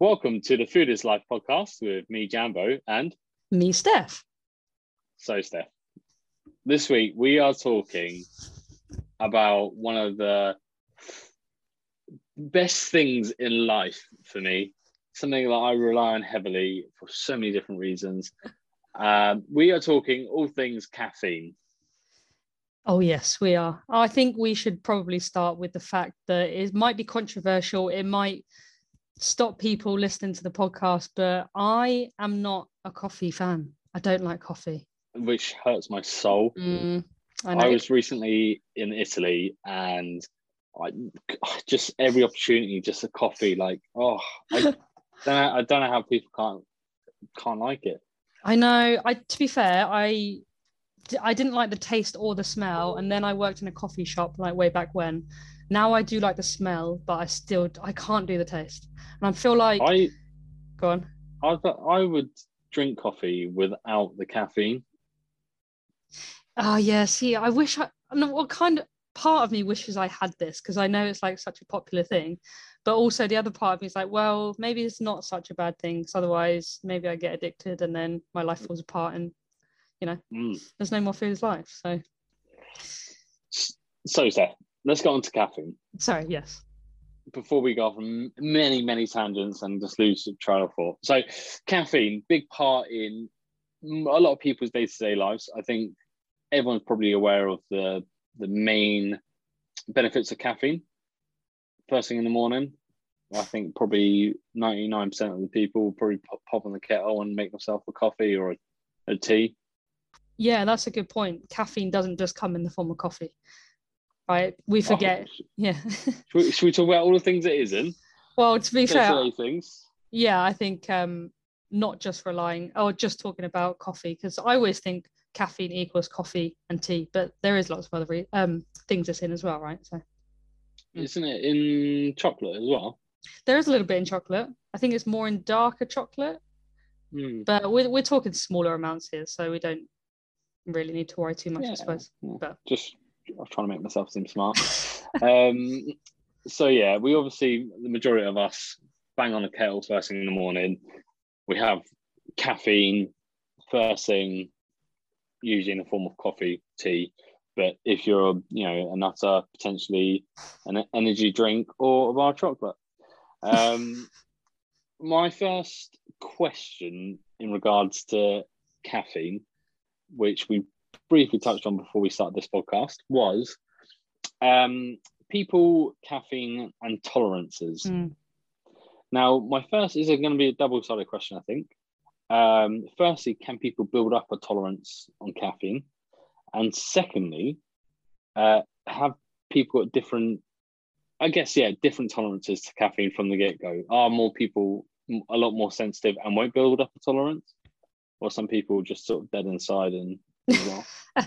Welcome to the Food is Life podcast with me, Jambo, and Me, Steph. so Steph. This week we are talking about one of the best things in life for me, something that I rely on heavily for so many different reasons. Um, we are talking all things caffeine. Oh, yes, we are. I think we should probably start with the fact that it might be controversial. It might stop people listening to the podcast, but I am not a coffee fan. I don't like coffee. which hurts my soul. Mm, I I, was recently in Italy and I just every opportunity, just a coffee. Like, oh, I don't know, I don't know how people can't can't like it. I know. I to be fair, I I didn't like the taste or the smell, and then I worked in a coffee shop like way back when. Now I do like the smell, but I still I can't do the taste, and I feel like I go on. I I would drink coffee without the caffeine. Oh yeah, see, I wish I. What kind of part of me wishes I had this because I know it's like such a popular thing, but also the other part of me is like, well, maybe it's not such a bad thing. 'cause otherwise, maybe I get addicted and then my life falls apart, and you know, Mm. there's no more food is life. So So, Steph, let's go on to caffeine sorry, yes. before we go off on many many tangents and just lose trail of thought. So, caffeine, big part in a lot of people's day to day lives. I think everyone's probably aware of the the main benefits of caffeine. First thing in the morning, I think probably ninety nine percent of the people will probably pop, pop on the kettle and make themselves a coffee or a, a tea. Yeah, that's a good point. Caffeine doesn't just come in the form of coffee, right? We forget. Oh, Yeah. should, we, should we talk about all the things it isn't? well, to be fair, things. yeah, I think um, not just relying or just talking about coffee because I always think caffeine equals coffee and tea, but there is lots of other re- um, things it's in as well, right? So Mm. Isn't it in chocolate as well? there is a little bit in chocolate. I think it's more in darker chocolate, Hmm. but we're we're talking smaller amounts here, so we don't really need to worry too much, I suppose. yeah. But Just I was trying to make myself seem smart. um, so yeah, we obviously the majority of us bang on a kettle first thing in the morning. We have caffeine first thing, usually in the form of coffee, tea. But if you're, you know, a nutter, potentially an energy drink or a bar of chocolate. Um, my first question in regards to caffeine, which we briefly touched on before we started this podcast, was um, people, caffeine, and tolerances. Mm. Now, my first is going to be a double sided question, I think. Um, firstly, can people build up a tolerance on caffeine? And secondly, uh, have people got different, I guess, yeah, different tolerances to caffeine from the get go? Are more people a lot more sensitive and won't build up a tolerance? Or some people just sort of dead inside and, well,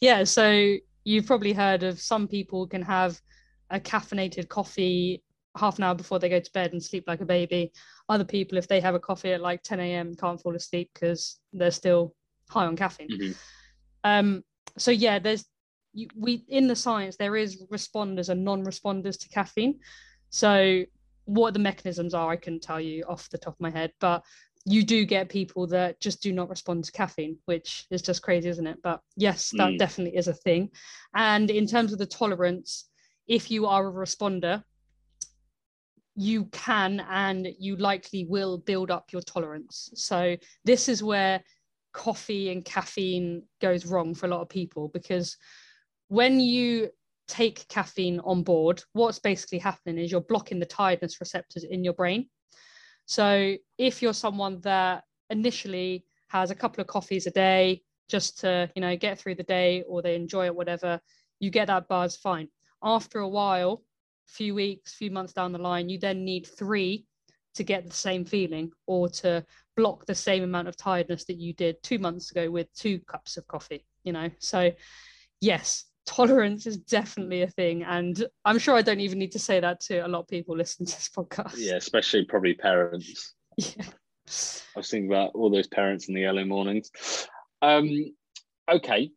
yeah, so you've probably heard of some people can have a caffeinated coffee half an hour before they go to bed and sleep like a baby. Other people, if they have a coffee at like 10 a.m., can't fall asleep because they're still high on caffeine. Mhm. Um, so yeah, there's you, we in the science there is responders and non-responders to caffeine. So what the mechanisms are, I couldn't tell you off the top of my head, but you do get people that just do not respond to caffeine, which is just crazy, isn't it? But yes, that Mm. definitely is a thing. And in terms of the tolerance, if you are a responder, you can and you likely will build up your tolerance. So this is where coffee and caffeine goes wrong for a lot of people because when you take caffeine on board, what's basically happening is you're blocking the tiredness receptors in your brain. So if you're someone that initially has a couple of coffees a day just to, you know, get through the day or they enjoy it, whatever, you get that buzz, fine. After a while, a few weeks, few months down the line, you then need three to get the same feeling or to block the same amount of tiredness that you did two months ago with two cups of coffee, you know? So, yes, tolerance is definitely a thing. And I'm sure I don't even need to say that to a lot of people listening to this podcast. yeah, especially probably parents. Yeah. I was thinking about all those parents in the early mornings. Um, okay.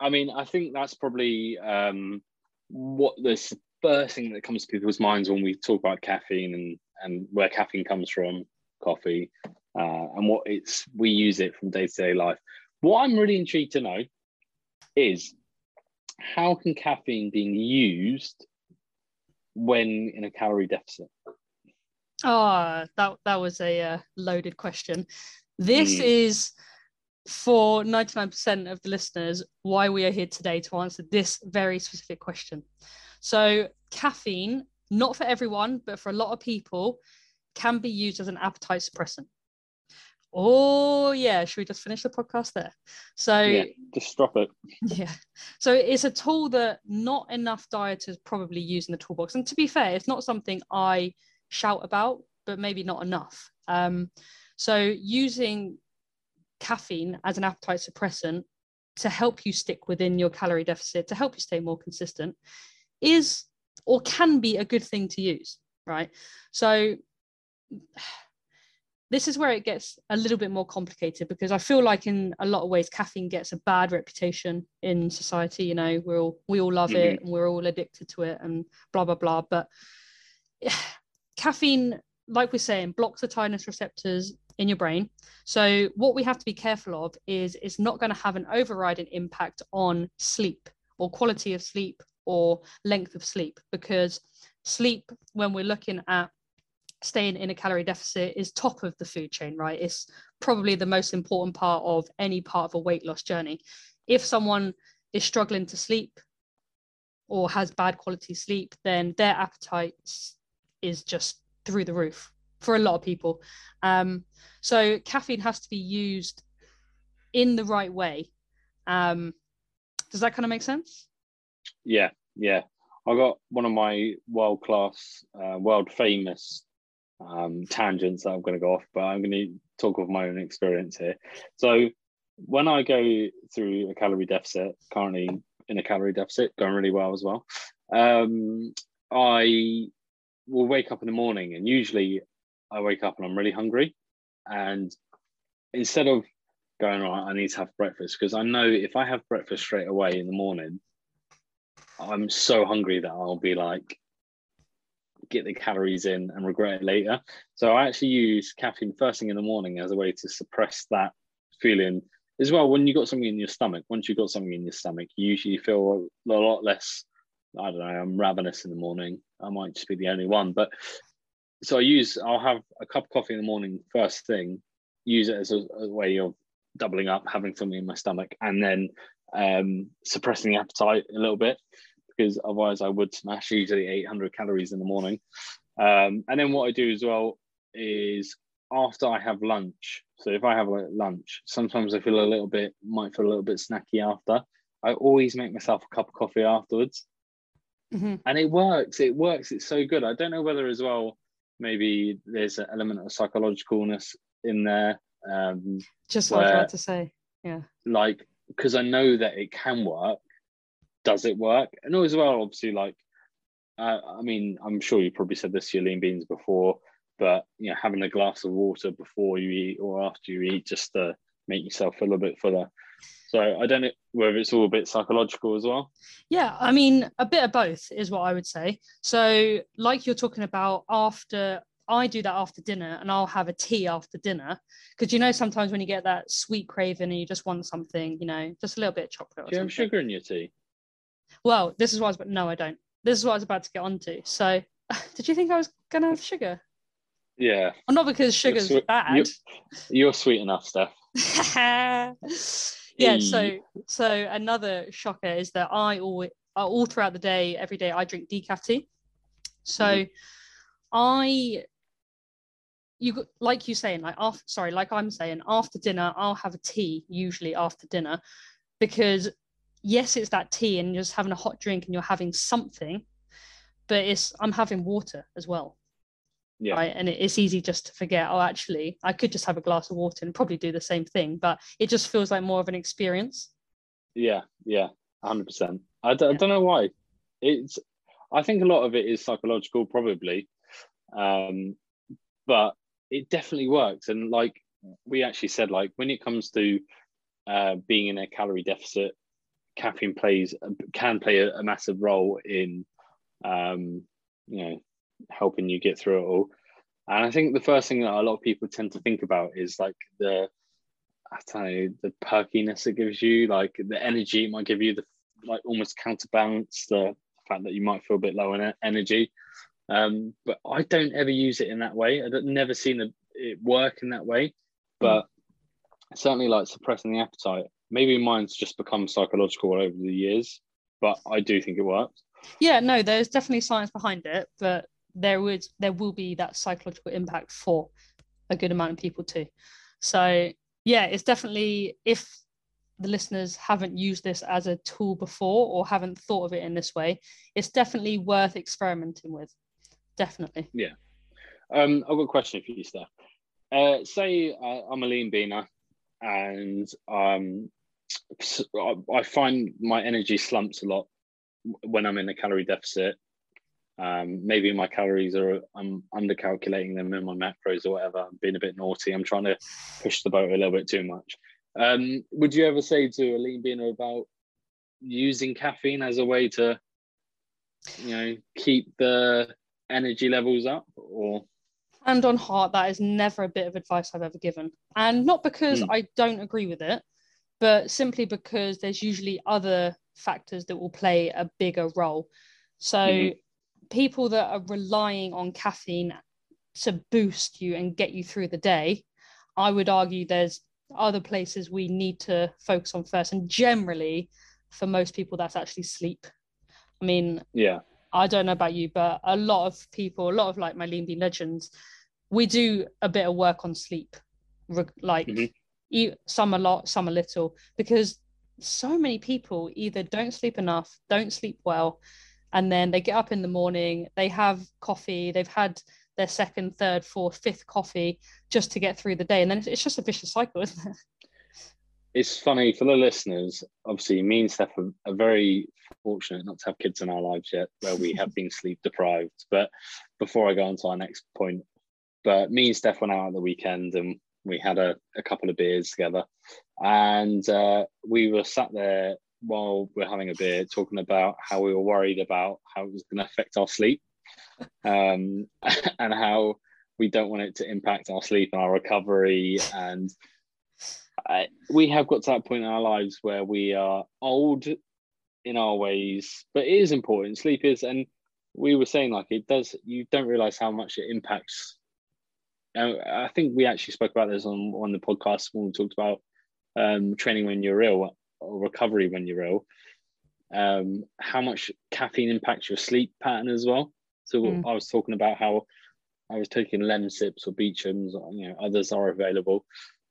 I mean, I think that's probably um, what the first thing that comes to people's minds when we talk about caffeine and and where caffeine comes from, coffee, uh, and what it's we use it from day to day life. What I'm really intrigued to know is how can caffeine being used when in a calorie deficit? Oh, that that was a uh, loaded question. This Mm. is for 99% of the listeners why we are here today to answer this very specific question. So, caffeine, not for everyone, but for a lot of people, can be used as an appetite suppressant. Oh, yeah. Should we just finish the podcast there? So, Yeah, just drop it. yeah. So it's a tool that not enough dieters probably use in the toolbox. And to be fair, it's not something I shout about, but maybe not enough. Um, so using caffeine as an appetite suppressant to help you stick within your calorie deficit, to help you stay more consistent, is or can be a good thing to use, right? So this is where it gets a little bit more complicated because I feel like in a lot of ways caffeine gets a bad reputation in society. You know, we all we all love it mm-hmm. and we're all addicted to it and blah blah blah. But caffeine, like we're saying, blocks the tiredness receptors in your brain. So what we have to be careful of is it's not going to have an overriding impact on sleep or quality of sleep or length of sleep because sleep when we're looking at staying in a calorie deficit is top of the food chain, right? It's probably the most important part of any part of a weight loss journey. If someone is struggling to sleep or has bad quality sleep, then their appetite is just through the roof for a lot of people. Um, so caffeine has to be used in the right way. Um, does that kind of make sense? Yeah, yeah. I got one of my world class, uh, world famous um, tangents that I'm going to go off, but I'm going to talk of my own experience here. So, when I go through a calorie deficit, currently in a calorie deficit, going really well as well, um, I will wake up in the morning and usually I wake up and I'm really hungry. And instead of going, right, I need to have breakfast, because I know if I have breakfast straight away in the morning, I'm so hungry that I'll be like, get the calories in and regret it later. So I actually use caffeine first thing in the morning as a way to suppress that feeling as well. When you got something in your stomach, once you've got something in your stomach, you usually feel a lot less. I don't know. I'm ravenous in the morning. I might just be the only one, but so I use. I'll have a cup of coffee in the morning first thing. Use it as a, a way of doubling up, having something in my stomach, and then um, suppressing the appetite a little bit because otherwise I would smash usually 800 calories in the morning. Um, and then what I do as well is after I have lunch. So if I have like lunch, sometimes I feel a little bit, might feel a little bit snacky after. I always make myself a cup of coffee afterwards. Mm-hmm. And it works. It works. It's so good. I don't know whether as well, maybe there's an element of psychologicalness in there. Um, Just what I was about to say. Yeah. like because I know that it can work. Does it work? And as well, obviously, like uh, I mean, I'm sure you probably said this to your lean beans before, but you know, having a glass of water before you eat or after you eat just to make yourself feel a bit fuller. So I don't know whether it's all a bit psychological as well. Yeah, I mean, a bit of both is what I would say. So, like you're talking about after, I do that after dinner and I'll have a tea after dinner. Because you know, sometimes when you get that sweet craving and you just want something, you know, just a little bit of chocolate or Do you have something. sugar in your tea? Well, this is what I was, but no, I don't. This is what I was about to get onto. So, did you think I was going to have sugar? Yeah, Well, not because sugar's sweet- bad. you're sweet enough, Steph. yeah so so another shocker is that i always all throughout the day every day i drink decaf tea so Mhm. i you got- like you saying like after sorry like i'm saying after dinner i'll have a tea usually after dinner because yes it's that tea and you're just having a hot drink and you're having something but it's i'm having water as well Yeah. right and it's easy just to forget oh actually i could just have a glass of water and probably do the same thing but it just feels like more of an experience Yeah, yeah, hundred percent. I, d- I Yeah. don't know why. It's. I think a lot of it is psychological, probably, um, but it definitely works. And like we actually said, like when it comes to uh, being in a calorie deficit, caffeine plays can play a, a massive role in, um, you know, helping you get through it all. And I think the first thing that a lot of people tend to think about is like the, I don't know, the perkiness it gives you, like the energy it might give you, the like almost counterbalance the fact that you might feel a bit low in energy. Um, but I don't ever use it in that way. I've never seen it work in that way. But mm. certainly, like suppressing the appetite. Maybe mine's just become psychological over the years, but I do think it works. Yeah, no, there's definitely science behind it, but there would there will be that psychological impact for a good amount of people too. So yeah, it's definitely if the listeners haven't used this as a tool before or haven't thought of it in this way, it's definitely worth experimenting with. Definitely. Yeah. Um, I've got a question for you, Steph. Uh, say uh, I'm a lean beaner and um, I find my energy slumps a lot when I'm in a calorie deficit. Um, maybe my calories are I'm undercalculating them in my macros or whatever. I'm being a bit naughty. I'm trying to push the boat a little bit too much. Um, would you ever say to a lean beaner about using caffeine as a way to, you know, keep the energy levels up or? Hand on heart, that is never a bit of advice I've ever given. And not because mm. I don't agree with it, but simply because there's usually other factors that will play a bigger role. So, mm-hmm. people that are relying on caffeine to boost you and get you through the day, I would argue there's other places we need to focus on first. And generally, for most people, that's actually sleep. I mean, yeah, I don't know about you, but a lot of people, a lot of like my lean bean legends, we do a bit of work on sleep, like mm-hmm. Some a lot, some a little, because so many people either don't sleep enough, don't sleep well, and then they get up in the morning, they have coffee, they've had their second, third, fourth, fifth coffee just to get through the day. And then it's just a vicious cycle, isn't it? It's funny for the listeners. Obviously, me and Steph are, are very fortunate not to have kids in our lives yet, where we have been sleep deprived. But before I go on to our next point, but me and Steph went out on the weekend and we had a, a couple of beers together, and uh, we were sat there while we we're having a beer talking about how we were worried about how it was going to affect our sleep um, and how we don't want it to impact our sleep and our recovery. And I, we have got to that point in our lives where we are old in our ways, but it is important. Sleep is, and we were saying like it does. You don't realize how much it impacts. I think we actually spoke about this on on the podcast when we talked about um, training when you're ill or recovery when you're ill. Um, how much caffeine impacts your sleep pattern as well. So mm. I was talking about how I was taking Lemsips or Beechams, you know, others are available,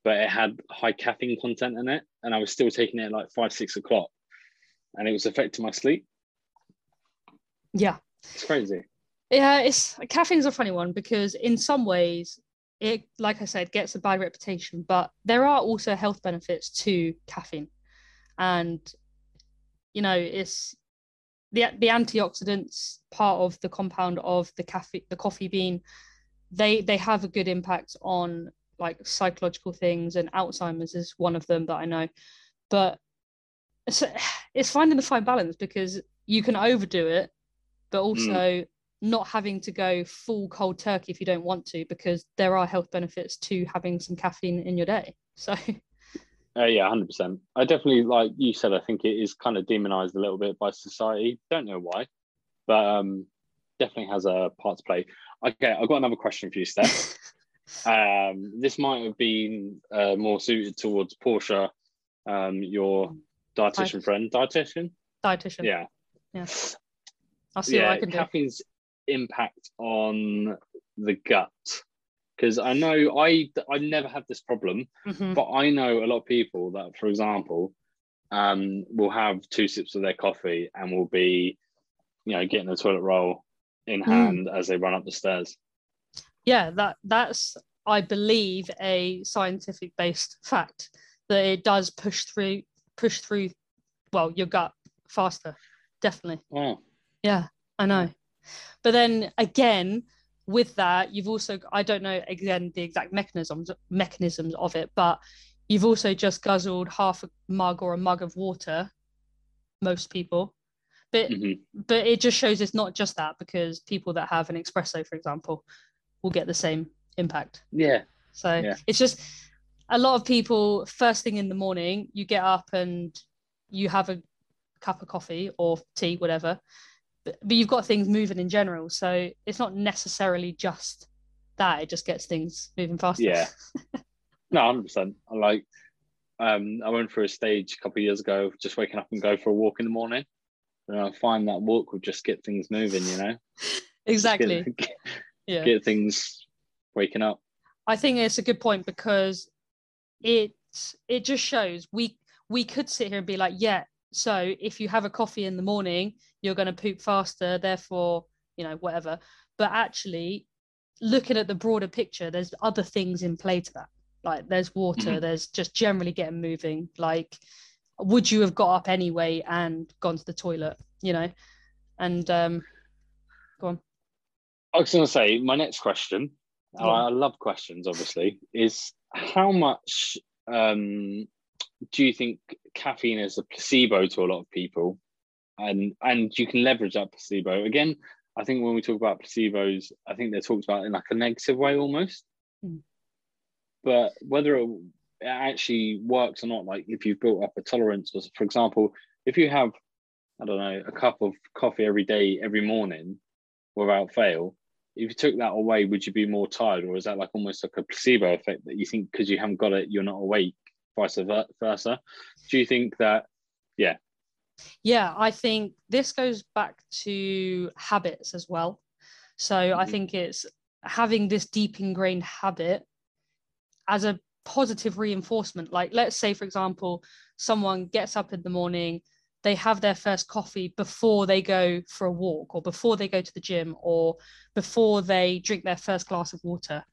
but it had high caffeine content in it, and I was still taking it at like five, six o'clock, and it was affecting my sleep. Yeah, it's crazy. Yeah, it's caffeine's a funny one because in some ways it, like I said, gets a bad reputation, but there are also health benefits to caffeine, and you know, it's the the antioxidants part of the compound of the coffee the coffee bean they they have a good impact on like psychological things and alzheimer's is one of them that i know but it's, it's finding the fine balance because you can overdo it but mm. also mm. Not having to go full cold turkey if you don't want to because there are health benefits to having some caffeine in your day so Uh, yeah, hundred percent. I definitely like you said. I think it is kind of demonized a little bit by society. Don't know why, but um, definitely has a part to play. Okay, I've got another question for you, Steph. um, this might have been uh, more suited towards Portia, um, your dietitian friend, dietitian. Dietitian. Yeah. Yeah. I'll see yeah, what I can do. Caffeine's impact on the gut because I know I I never had this problem, mm-hmm. but I know a lot of people that, for example, um, will have two sips of their coffee and will be, you know, getting the toilet roll in mm. hand mm. as they run up the stairs. Yeah, that that's I believe a scientific based fact that it does push through push through, well, your gut faster, definitely. Wow. Yeah, I know. But then again, with that, you've also I don't know again the exact mechanisms mechanisms of it, but you've also just guzzled half a mug or a mug of water. Most people, but mm-hmm. but it just shows it's not just that because people that have an espresso, for example, will get the same impact. Yeah. So Yeah. it's just a lot of people first thing in the morning, you get up and you have a cup of coffee or tea, whatever. But, but you've got things moving in general. So it's not necessarily just that, it just gets things moving faster. Yeah. No, hundred percent. I like. Um, I went through a stage a couple of years ago, just waking up and go for a walk in the morning, and I find that walk would just get things moving. You know, exactly. Get, get, yeah. get things waking up. I think it's a good point because it it just shows we we could sit here and be like, yeah, so if you have a coffee in the morning, you're going to poop faster, therefore, you know, whatever. But actually, looking at the broader picture, there's other things in play to that. Like there's water, Mhm. there's just generally getting moving. Like, would you have got up anyway and gone to the toilet? You know, and um, go on. I was going to say my next question. I love questions, obviously. Is how much um, do you think caffeine is a placebo to a lot of people, and and you can leverage that placebo again? I think when we talk about placebos, I think they're talked about in like a negative way almost. Mm. But whether it, actually works or not, like if you've built up a tolerance, or for example, if you have, I don't know, a cup of coffee every day, every morning, without fail, if you took that away, would you be more tired, or is that like almost like a placebo effect that you think because you haven't got it, you're not awake, vice versa? Do you think that? Yeah, Yeah, I think this goes back to habits as well. So I Mhm. think it's having this deep ingrained habit as a positive reinforcement. Like, let's say, for example, someone gets up in the morning, they have their first coffee before they go for a walk, or before they go to the gym, or before they drink their first glass of water,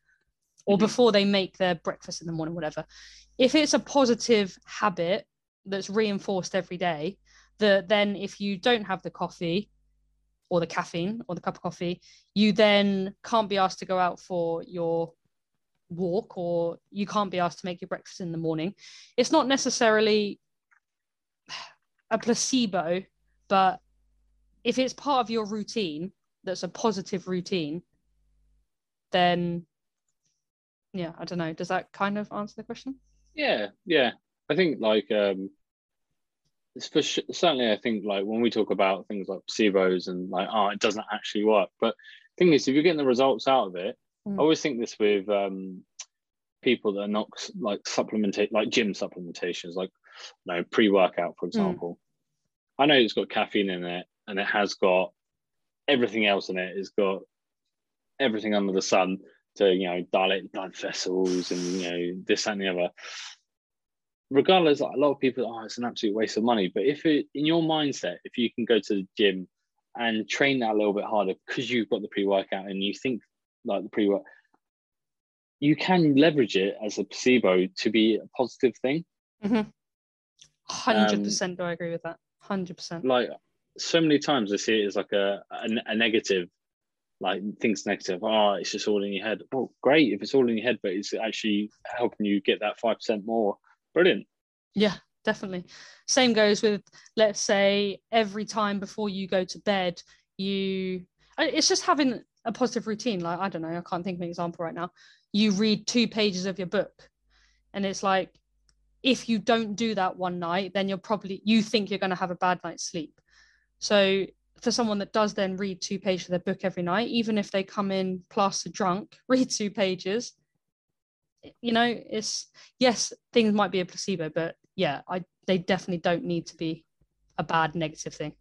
or Mhm. before they make their breakfast in the morning, whatever. If it's a positive habit that's reinforced every day, that then if you don't have the coffee or the caffeine or the cup of coffee, you then can't be asked to go out for your walk or you can't be asked to make your breakfast in the morning. It's not necessarily a placebo, but if it's part of your routine, that's a positive routine, then yeah, I don't know. Does that kind of answer the question? Yeah, yeah. I think like um it's for sh- certainly I think like when we talk about things like placebos and like oh it doesn't actually work. But thing is if you're getting the results out of it, Mm. I always think this with um people that are not like supplementate like gym supplementations, like you know, pre-workout, for example. I know it's got caffeine in it and it has got everything else in it. It's got everything under the sun to you know dilate blood vessels and you know this that, and the other regardless like a lot of people oh it's an absolute waste of money but if it in your mindset if you can go to the gym and train that a little bit harder because you've got the pre-workout and you think like the pre-work you can leverage it as a placebo to be a positive thing mm-hmm. um, Hundred percent. Do I agree with that? Hundred percent. like so many times I see it as like a, a, a negative, like things negative. Oh, it's just all in your head. Well, great if it's all in your head, but it's actually helping you get that five percent more. Brilliant. Yeah, definitely. Same goes with, let's say, every time before you go to bed, you it's just having a positive routine. Like I don't know, I can't think of an example right now. You read two pages of your book, and it's like, if you don't do that one night, then you're probably you think you're going to have a bad night's sleep. So for someone that does then read two pages of their book every night, even if they come in plastered drunk, read two pages, you know, it's yes, things might be a placebo, but yeah, I they definitely don't need to be a bad negative thing.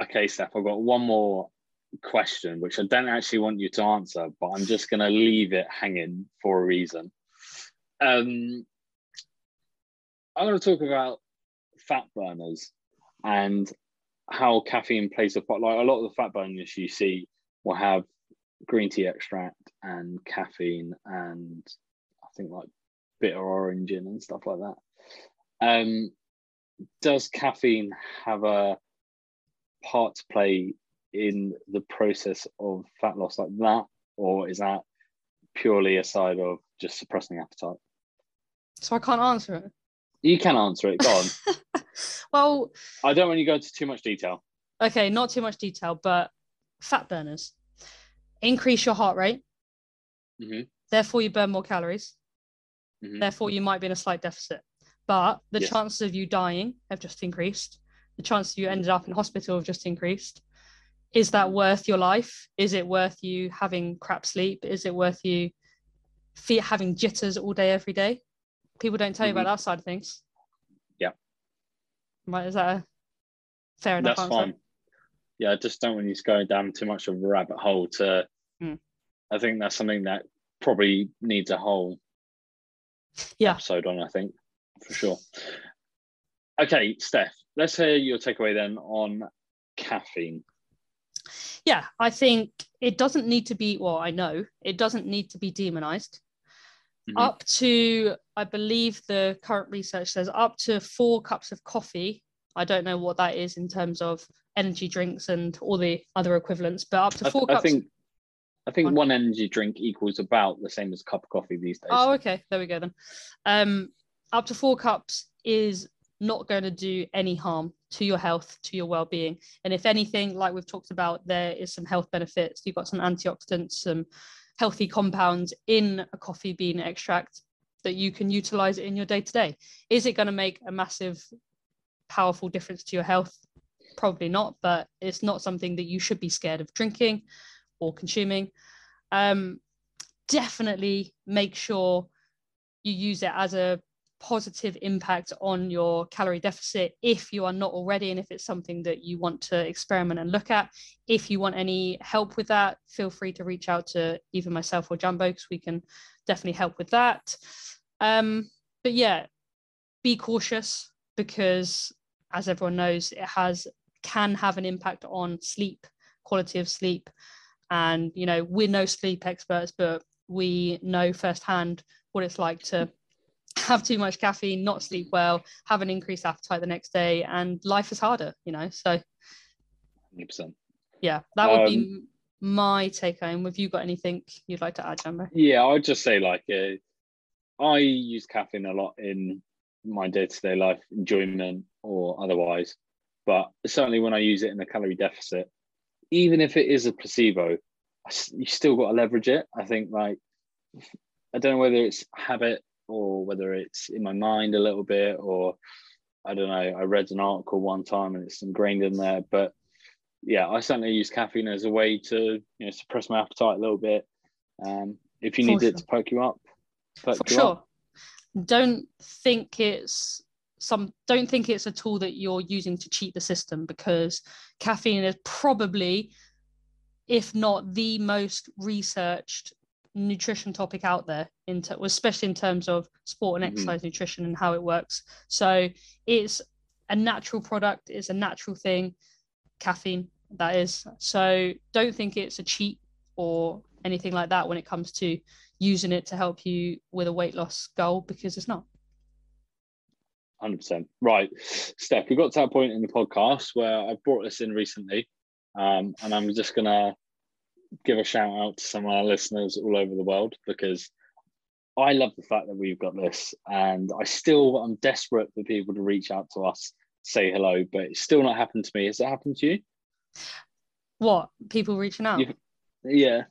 Okay, Steph, I've got one more question, which I don't actually want you to answer, but I'm just going to leave it hanging for a reason. Um, I'm going to talk about fat burners and how caffeine plays a part. Like a lot of the fat burners you see will have green tea extract and caffeine and I think like bitter orange in and stuff like that. Um, does caffeine have a part to play in the process of fat loss like that, or is that purely a side of just suppressing appetite? So I can't answer it. You can answer it. Go on. Well, I don't want you to go into too much detail. okay, not too much detail, but fat burners increase your heart rate, Mhm. Therefore, you burn more calories. Mhm. Therefore, you might be in a slight deficit. But the Yes. chances of you dying have just increased. The chances you ended up in hospital have just increased. Is that worth your life? Is it worth you having crap sleep? Is it worth you having jitters all day, every day? People don't tell you about that side of things. Mm-hmm. Yeah. Right. Is that a fair enough That's answer? fine. Yeah, I just don't want you to go down too much of a rabbit hole to Mm. I think that's something that probably needs a whole Yeah. episode on, I think, for sure. Okay, Steph, let's hear your takeaway then on caffeine. yeah, I think it doesn't need to be, well, I know it doesn't need to be demonized. Mhm. Up to, I believe the current research says up to four cups of coffee. I don't know what that is in terms of energy drinks and all the other equivalents, but up to I, four I cups. think I think one energy drink equals about the same as a cup of coffee these days. Oh, okay. There we go then. Um, up to four cups is not going to do any harm to your health, to your well-being. And if anything, like we've talked about, there is some health benefits. You've got some antioxidants, some healthy compounds in a coffee bean extract that you can utilize in your day-to-day. Is it going to make a massive, powerful difference to your health? Probably not, but it's not something that you should be scared of drinking or consuming. Um, definitely make sure you use it as a positive impact on your calorie deficit if you are not already and if it's something that you want to experiment and look at. If you want any help with that feel free to reach out to either myself or Jambo because we can definitely help with that. Um, but yeah be cautious because as everyone knows it has can have an impact on sleep quality of sleep. And you know we're no sleep experts but we know firsthand what it's like to have too much caffeine not sleep well have an increased appetite the next day and life is harder you know so 100%. yeah that would be Um, m- my take home have you got anything you'd like to add Jambo? Yeah, I'd just say like uh, I use caffeine a lot in my day-to-day life, enjoyment or otherwise. But certainly when I use it in a calorie deficit, even if it is a placebo, you still got to leverage it. I think like I don't know whether it's habit or whether it's in my mind a little bit or I don't know. I read an article one time and it's ingrained in there, but yeah, I certainly use caffeine as a way to you know suppress my appetite a little bit. Um, if you For need it to poke you up, perk for you sure up. don't think it's some don't think it's a tool that you're using to cheat the system because caffeine is probably if not the most researched nutrition topic out there in ter- especially in terms of sport and Mhm. exercise nutrition and how it works so it's a natural product it's a natural thing caffeine that is so don't think it's a cheat or anything like that when it comes to using it to help you with a weight loss goal because it's not Hundred percent. Right, Steph. We got to that point in the podcast where I brought this in recently, um, and I'm just gonna give a shout out to some of our listeners all over the world because I love the fact that we've got this, and I still I'm desperate for people to reach out to us, say hello, but it's still not happened to me. Has it happened to you? what people reaching out You- Yeah.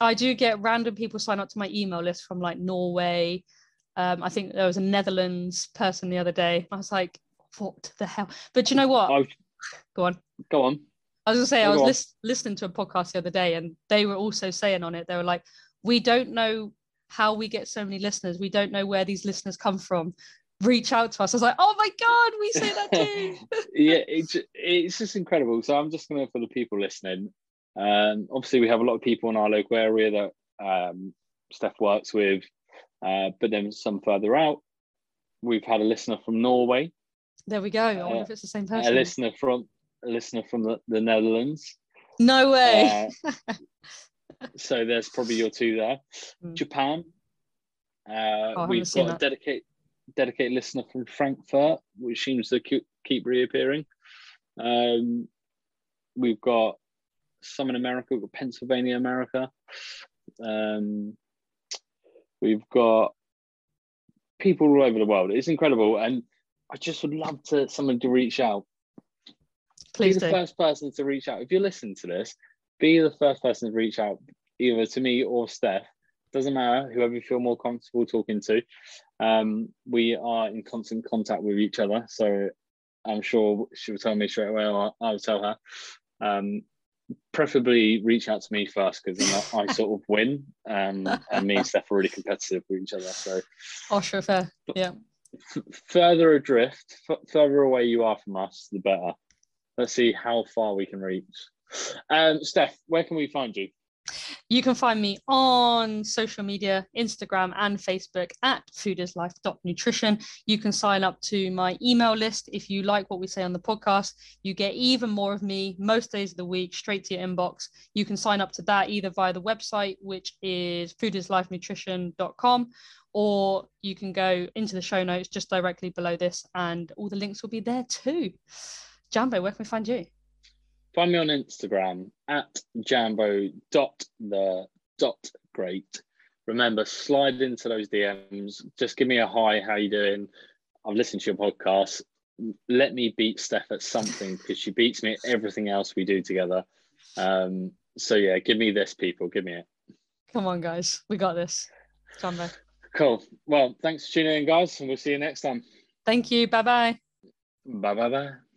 i do get random people sign up to my email list from like norway um, i think there was a netherlands person the other day i was like what the hell but you know what I've, go on go on. I was gonna say Oh, I was lis- listening to a podcast the other day, and they were also saying on it they were like, "We don't know how we get so many listeners. We don't know where these listeners come from. Reach out to us." I was like, "Oh my god, we say that too." yeah, it's it's just incredible. So I'm just gonna for the people listening. Um, obviously, we have a lot of people in our local area that um, Steph works with, uh, but then some further out. We've had a listener from Norway, there we go. I wonder Uh, if it's the same person. a listener from listener from the, the Netherlands. no way. Uh, so there's probably your two there. Mm. Japan. Uh, haven't we've got a dedicate dedicated listener from Frankfurt, which seems to keep, keep reappearing. Um, we've got some in America, we've got Pennsylvania, America. Um, we've got people all over the world. It's incredible, and I just would love to someone to reach out. Please be the do. first person to reach out. If you're listening to this, be the first person to reach out, either to me or Steph, doesn't matter, whoever you feel more comfortable talking to. Um, we are in constant contact with each other. So I'm sure she'll tell me straight away, or I'll tell her. Um, preferably reach out to me first because I, I sort of win. Um, and me and Steph are really competitive with each other. So, oh, sure, fair. Yeah. F- further adrift, f- further away you are from us, the better. Let's see how far we can reach. Um, Steph, where can we find you? You can find me on social media, Instagram and Facebook at foodislife.nutrition. You can sign up to my email list if you like what we say on the podcast. You get even more of me most days of the week straight to your inbox. You can sign up to that either via the website, which is foodislifenutrition.com, or you can go into the show notes just directly below this, and all the links will be there too. Jambo, where can we find you? Find me on Instagram at jambo dot the dot great. Remember, slide into those DMs. Just give me a hi. How you doing? I've listened to your podcast. Let me beat Steph at something because she beats me at everything else we do together. Um, so yeah, give me this, people. Give me it. Come on, guys. We got this. Jambo. Cool. Well, thanks for tuning in, guys, and we'll see you next time. Thank you. Bye bye. Bye bye bye.